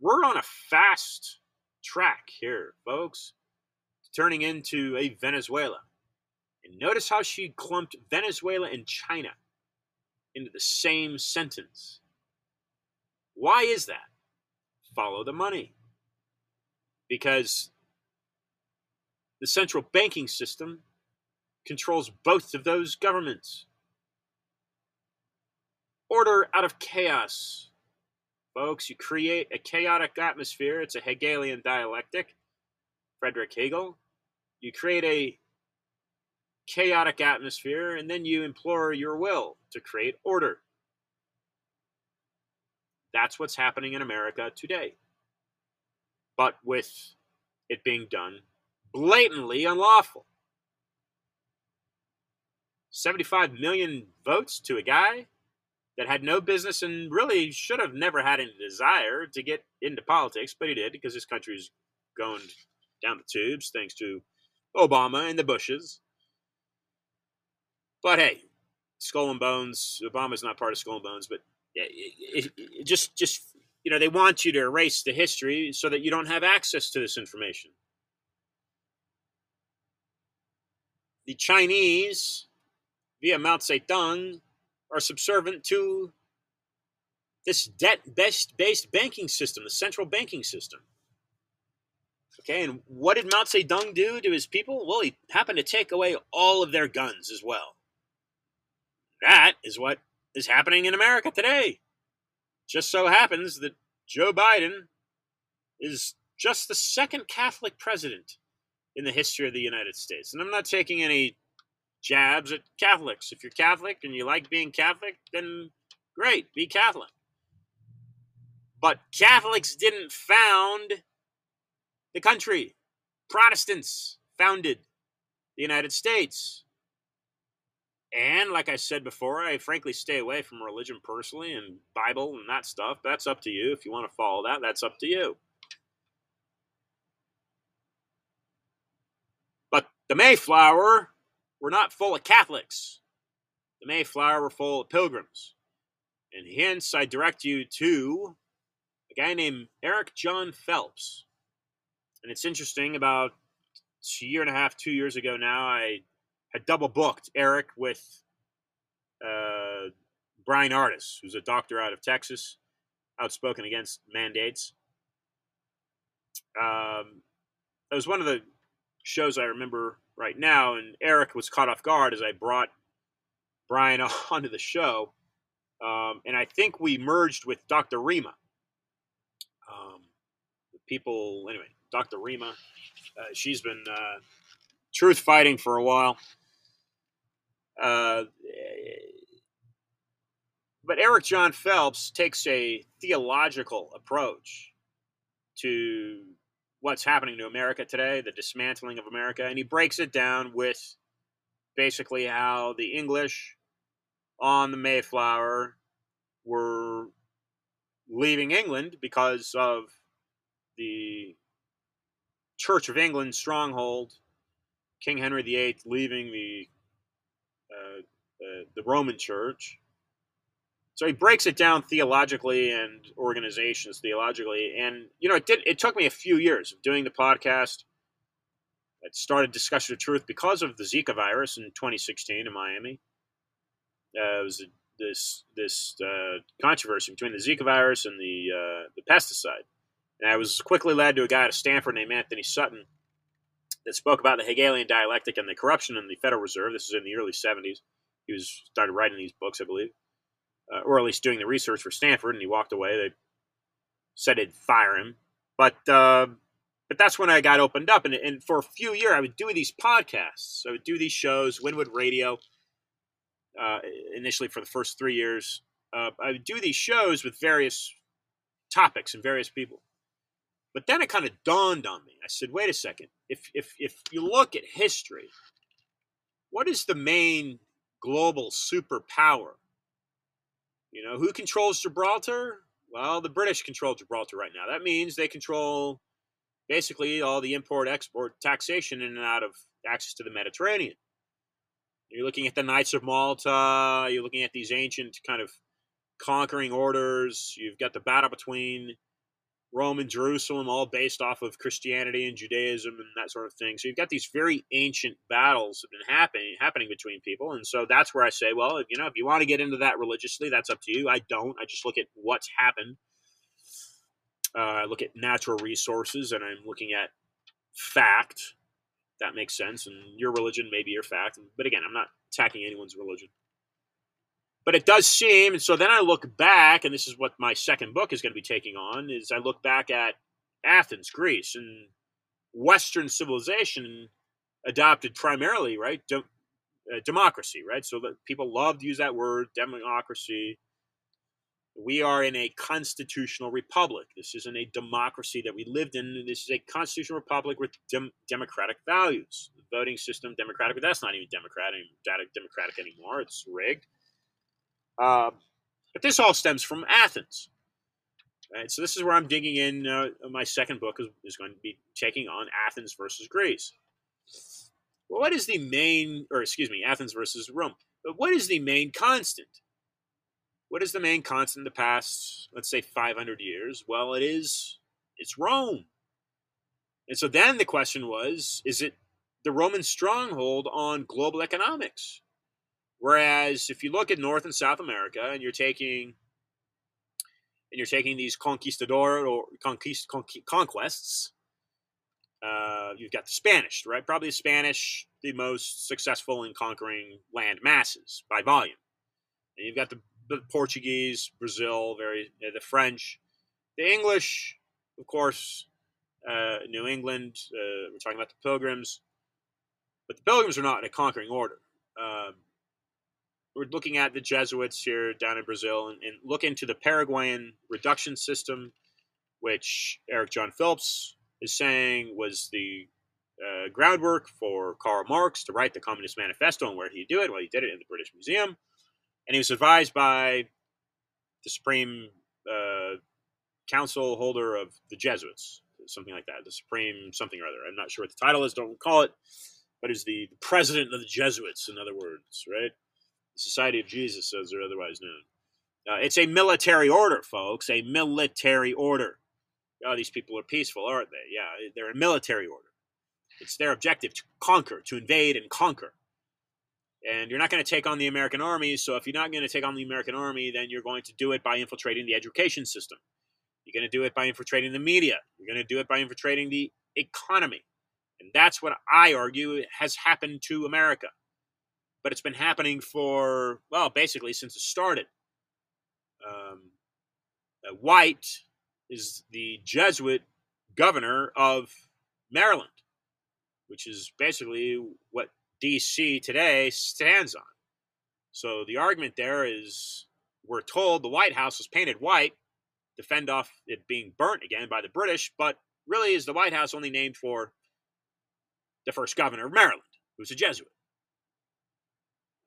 Speaker 1: we're on a fast track here, folks, turning into a Venezuela. And notice how she clumped Venezuela and China into the same sentence. Why is that? Follow the money. Because the central banking system controls both of those governments order out of chaos. Folks, you create a chaotic atmosphere. It's a Hegelian dialectic. Frederick Hegel. You create a chaotic atmosphere, and then you implore your will to create order. That's what's happening in America today. But with it being done blatantly unlawful. 75 million votes to a guy that had no business and really should have never had any desire to get into politics, but he did because this country is going down the tubes thanks to Obama and the Bushes. But hey, Skull and Bones. Obama's not part of Skull and Bones, but it, it, just just you know they want you to erase the history so that you don't have access to this information. The Chinese, via Mao Zedong, are subservient to this debt based banking system, the central banking system. Okay, and what did Mao Zedong do to his people? Well, he happened to take away all of their guns as well. That is what is happening in America today. Just so happens that Joe Biden is just the second Catholic president in the history of the United States. And I'm not taking any jabs at Catholics. If you're Catholic and you like being Catholic, then great, be Catholic. But Catholics didn't found the country. Protestants founded the United States. And like I said before, I frankly stay away from religion personally and Bible and that stuff. That's up to you. If you want to follow that, that's up to you. But the Mayflower were not full of Catholics. The Mayflower were full of pilgrims. And hence, I direct you to a guy named Eric John Phelps. And it's interesting, about a year and a half, two years ago now, I had double booked Eric with uh, Bryan Ardis, who's a doctor out of Texas, outspoken against mandates. Um, that was one of the shows I remember right now, and Eric was caught off guard as I brought Bryan onto the show. Um, and I think we merged with Dr. Rima. Um, people, anyway, Dr. Rima, uh, she's been uh, truth fighting for a while. Uh, but Eric John Phelps takes a theological approach to what's happening to America today, the dismantling of America, and he breaks it down with basically how the English on the Mayflower were leaving England because of the Church of England stronghold, King Henry VIII leaving the uh, uh, the Roman Church. So he breaks it down theologically and organizations theologically, and you know it did. It took me a few years of doing the podcast. I started discussion of truth because of the Zika virus in 2016 in Miami. Uh, it was this this uh, controversy between the Zika virus and the uh, the pesticide, and I was quickly led to a guy at Stanford named Antony Sutton that spoke about the Hegelian dialectic and the corruption in the Federal Reserve. This is in the early 70s. He was started writing these books, I believe, uh, or at least doing the research for Stanford, and he walked away. They said they'd fire him, but uh, but that's when I got opened up, and, and for a few years I would do these podcasts. I would do these shows, Wynwood Radio. Uh, initially, for the first three years, uh, I would do these shows with various topics and various people. But then it kind of dawned on me. I said, wait a second. If, if, if you look at history, what is the main global superpower? You know, who controls Gibraltar? Well, the British control Gibraltar right now. That means they control basically all the import export taxation in and out of access to the Mediterranean. You're looking at the Knights of Malta, you're looking at these ancient kind of conquering orders. You've got the battle between Rome and Jerusalem, all based off of Christianity and Judaism and that sort of thing. So you've got these very ancient battles that have been happening happening between people, and so that's where I say, well, you know, if you want to get into that religiously, that's up to you. I don't. I just look at what's happened. Uh, I look at natural resources, and I'm looking at fact. That makes sense, and your religion may be your fact. But again, I'm not attacking anyone's religion. But it does seem, and so then I look back, and this is what my second book is going to be taking on, is I look back at Athens, Greece, and Western civilization adopted primarily, right, de- uh, democracy, right? So that people love to use that word, democracy. We are in a constitutional republic. This isn't a democracy that we lived in. This is a constitutional republic with dem- democratic values. The voting system, democratic, but that's not even democratic, democratic anymore. It's rigged. Uh, but this all stems from Athens. Right? So this is where I'm digging in. Uh, my second book is, is, going to be taking on Athens versus Greece. Well, what is the main, or excuse me, Athens versus Rome? But what is the main constant? What is the main constant in the past, let's say, 500 years? Well, it is it's Rome. And so then the question was, is it the Roman stronghold on global economics? Whereas if you look at North and South America and you're taking and you're taking these conquistador or conquist, conquests, uh, you've got the Spanish, right? Probably the Spanish, the most successful in conquering land masses by volume. And you've got the, the Portuguese, Brazil, very uh, the French, the English, of course, uh, New England, uh, We're talking about the Pilgrims, but the Pilgrims are not in a conquering order. Um, we're looking at the Jesuits here down in Brazil and, and look into the Paraguayan reduction system, which Eric John Phelps is saying was the uh, groundwork for Karl Marx to write the Communist Manifesto and where he do it. Well, he did it in the British Museum, and he was advised by the Supreme uh, Council holder of the Jesuits, something like that, the Supreme something or other. I'm not sure what the title is, don't recall it, but is the, the president of the Jesuits, in other words, right? The Society of Jesus, as they're otherwise known. Uh, it's a military order, folks, a military order. Oh, these people are peaceful, aren't they? Yeah, they're a military order. It's their objective to conquer, to invade and conquer. And you're not going to take on the American army. So if you're not going to take on the American army, then you're going to do it by infiltrating the education system. You're going to do it by infiltrating the media. You're going to do it by infiltrating the economy. And that's what I argue has happened to America. But it's been happening for, well, basically since it started. Um, uh, White is the Jesuit governor of Maryland which is basically what DC today stands on. So the argument there is we're told the White House was painted white to fend off it being burnt again by the British, but really is the White House only named for the first governor of Maryland, who's a Jesuit.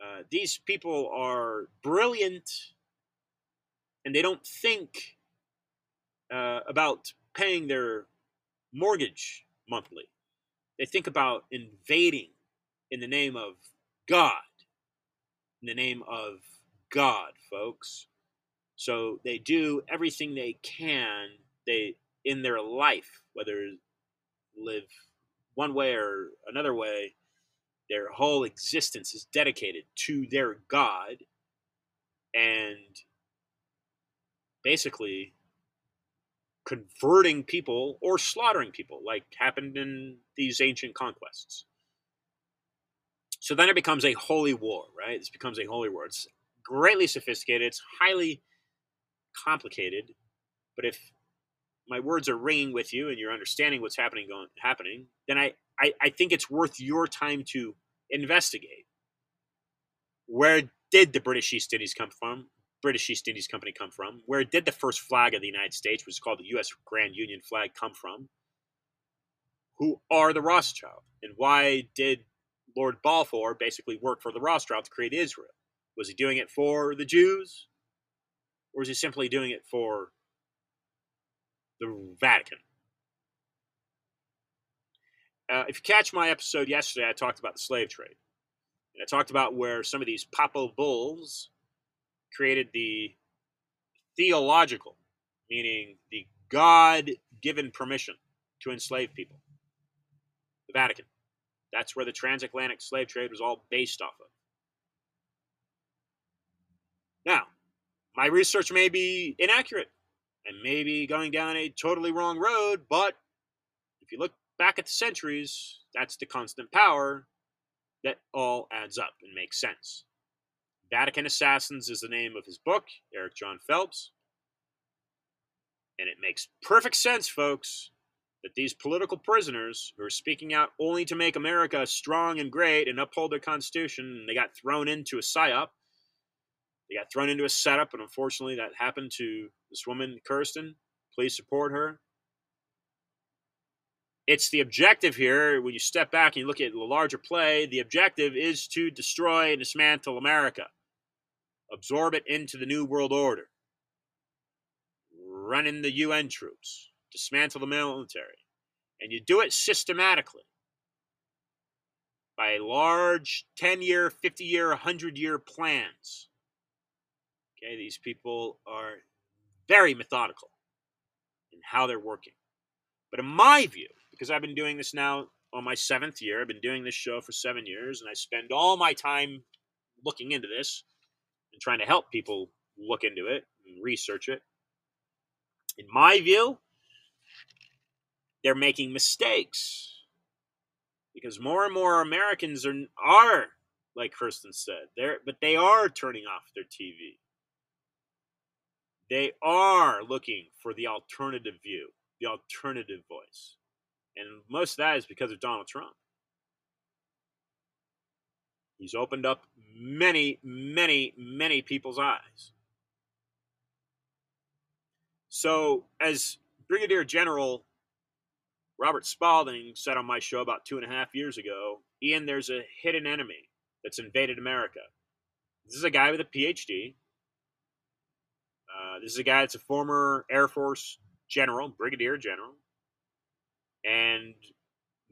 Speaker 1: Uh, these people are brilliant and they don't think uh, about paying their mortgage monthly. They think about invading in the name of God. In the name of God, folks. So they do everything they can they in their life, whether live one way or another way, their whole existence is dedicated to their God and basically converting people or slaughtering people, like happened in these ancient conquests. So then it becomes a holy war, right? This becomes a holy war. It's greatly sophisticated, it's highly complicated, but if my words are ringing with you and you're understanding what's happening going happening, then I, I, I think it's worth your time to investigate. Where did the British East Indies come from? British East Indies Company come from? Where did the first flag of the United States, which is called the U.S. Grand Union flag, come from? Who are the Rothschild? And why did Lord Balfour basically work for the Rothschild to create Israel? Was he doing it for the Jews? Or was he simply doing it for the Vatican? Uh, if you catch my episode yesterday, I talked about the slave trade. And I talked about where some of these papal bulls created the theological, meaning the God given permission to enslave people. The Vatican. That's where the transatlantic slave trade was all based off of. Now, my research may be inaccurate and maybe going down a totally wrong road, but if you look back at the centuries, that's the constant power that all adds up and makes sense. Vatican Assassins is the name of his book, Eric John Phelps. And it makes perfect sense, folks, that these political prisoners who are speaking out only to make America strong and great and uphold their Constitution, they got thrown into a psyop. They got thrown into a setup, and unfortunately, that happened to this woman, Kirstyn. Please support her. It's the objective here, when you step back and you look at the larger play, the objective is to destroy and dismantle America. Absorb it into the New World Order, run in the UN troops, dismantle the military, and you do it systematically. By large 10 year, 50 year, 100 year plans. Okay, these people are very methodical in how they're working. But in my view, because I've been doing this now on my seventh year, I've been doing this show for seven years, and I spend all my time looking into this and trying to help people look into it and research it. In my view, they're making mistakes because more and more Americans are are like Kirstyn said, they're but they are turning off their TV. They are looking for the alternative view, the alternative voice. And most of that is because of Donald Trump. He's opened up many, many, many people's eyes. So, as Brigadier General Robert Spalding said on my show about two and a half years ago, Ian, there's a hidden enemy that's invaded America. This is a guy with a PhD. Uh, this is a guy that's a former Air Force general, brigadier general, and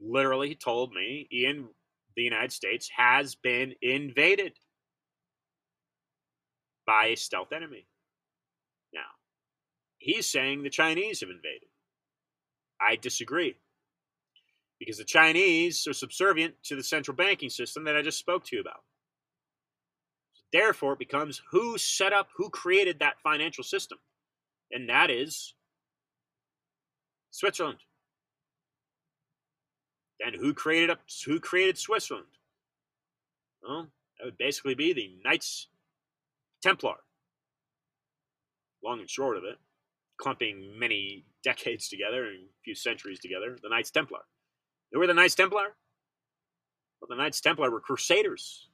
Speaker 1: literally told me, Ian, the United States has been invaded by a stealth enemy. Now, he's saying the Chinese have invaded. I disagree. Because the Chinese are subservient to the central banking system that I just spoke to you about. Therefore, it becomes who set up, who created that financial system. And that is Switzerland. And who created up who created Switzerland? Well, that would basically be the Knights Templar. Long and short of it, clumping many decades together and a few centuries together, the Knights Templar. Who were the Knights Templar? Well, the Knights Templar were crusaders.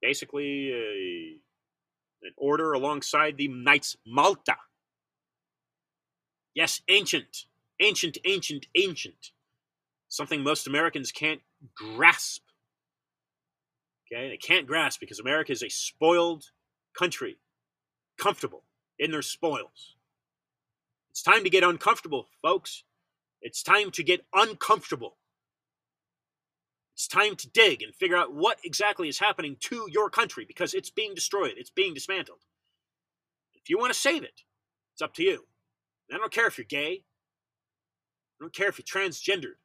Speaker 1: Basically, a, an order alongside the Knights Malta. Yes, ancient, ancient, ancient, ancient. Something most Americans can't grasp. Okay, they can't grasp because America is a spoiled country, comfortable in their spoils. It's time to get uncomfortable, folks. It's time to get uncomfortable. It's time to dig and figure out what exactly is happening to your country because it's being destroyed, it's being dismantled. If you want to save it, it's up to you. I don't care if you're gay, I don't care if you're transgendered.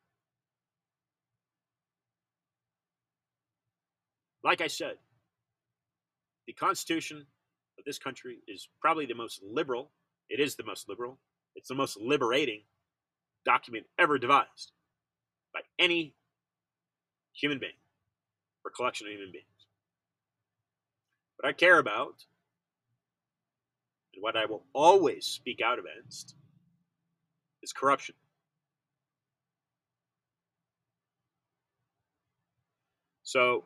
Speaker 1: Like I said, the Constitution of this country is probably the most liberal. It is the most liberal. It's the most liberating document ever devised by any human being or collection of human beings. What I care about and what I will always speak out against is corruption. So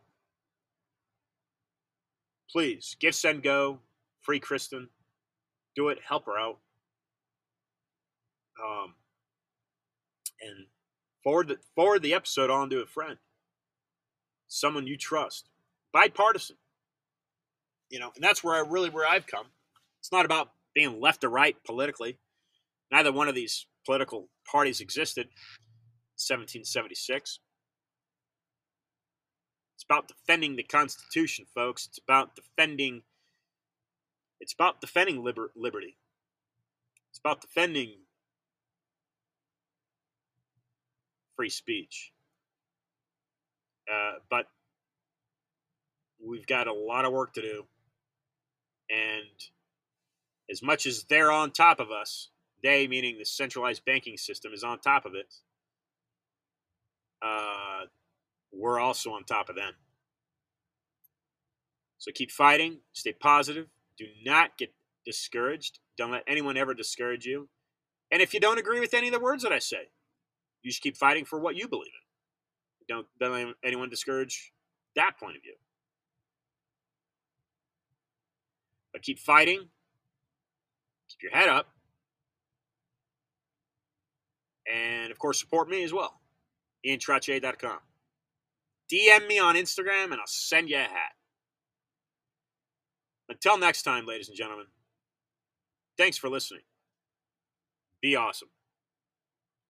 Speaker 1: please give send go free Kirstyn. Do it help her out. Um, and forward the, forward the episode on to a friend. Someone you trust. Bipartisan. You know and that's where i really where i've come. It's not about being left or right politically. Neither one of these political parties existed. 1776 it's about defending the Constitution, folks. It's about defending. It's about defending liber- liberty. It's about defending free speech. Uh, but we've got a lot of work to do, and as much as they're on top of us, they meaning the centralized banking system is on top of it. Uh, we're also on top of them. So keep fighting, stay positive, do not get discouraged. Don't let anyone ever discourage you. And if you don't agree with any of the words that I say, you should keep fighting for what you believe in. Don't, don't let anyone discourage that point of view. But keep fighting, keep your head up, and of course, support me as well. IanTrottier.com. DM me on Instagram and I'll send you a hat. Until next time, ladies and gentlemen, thanks for listening. Be awesome.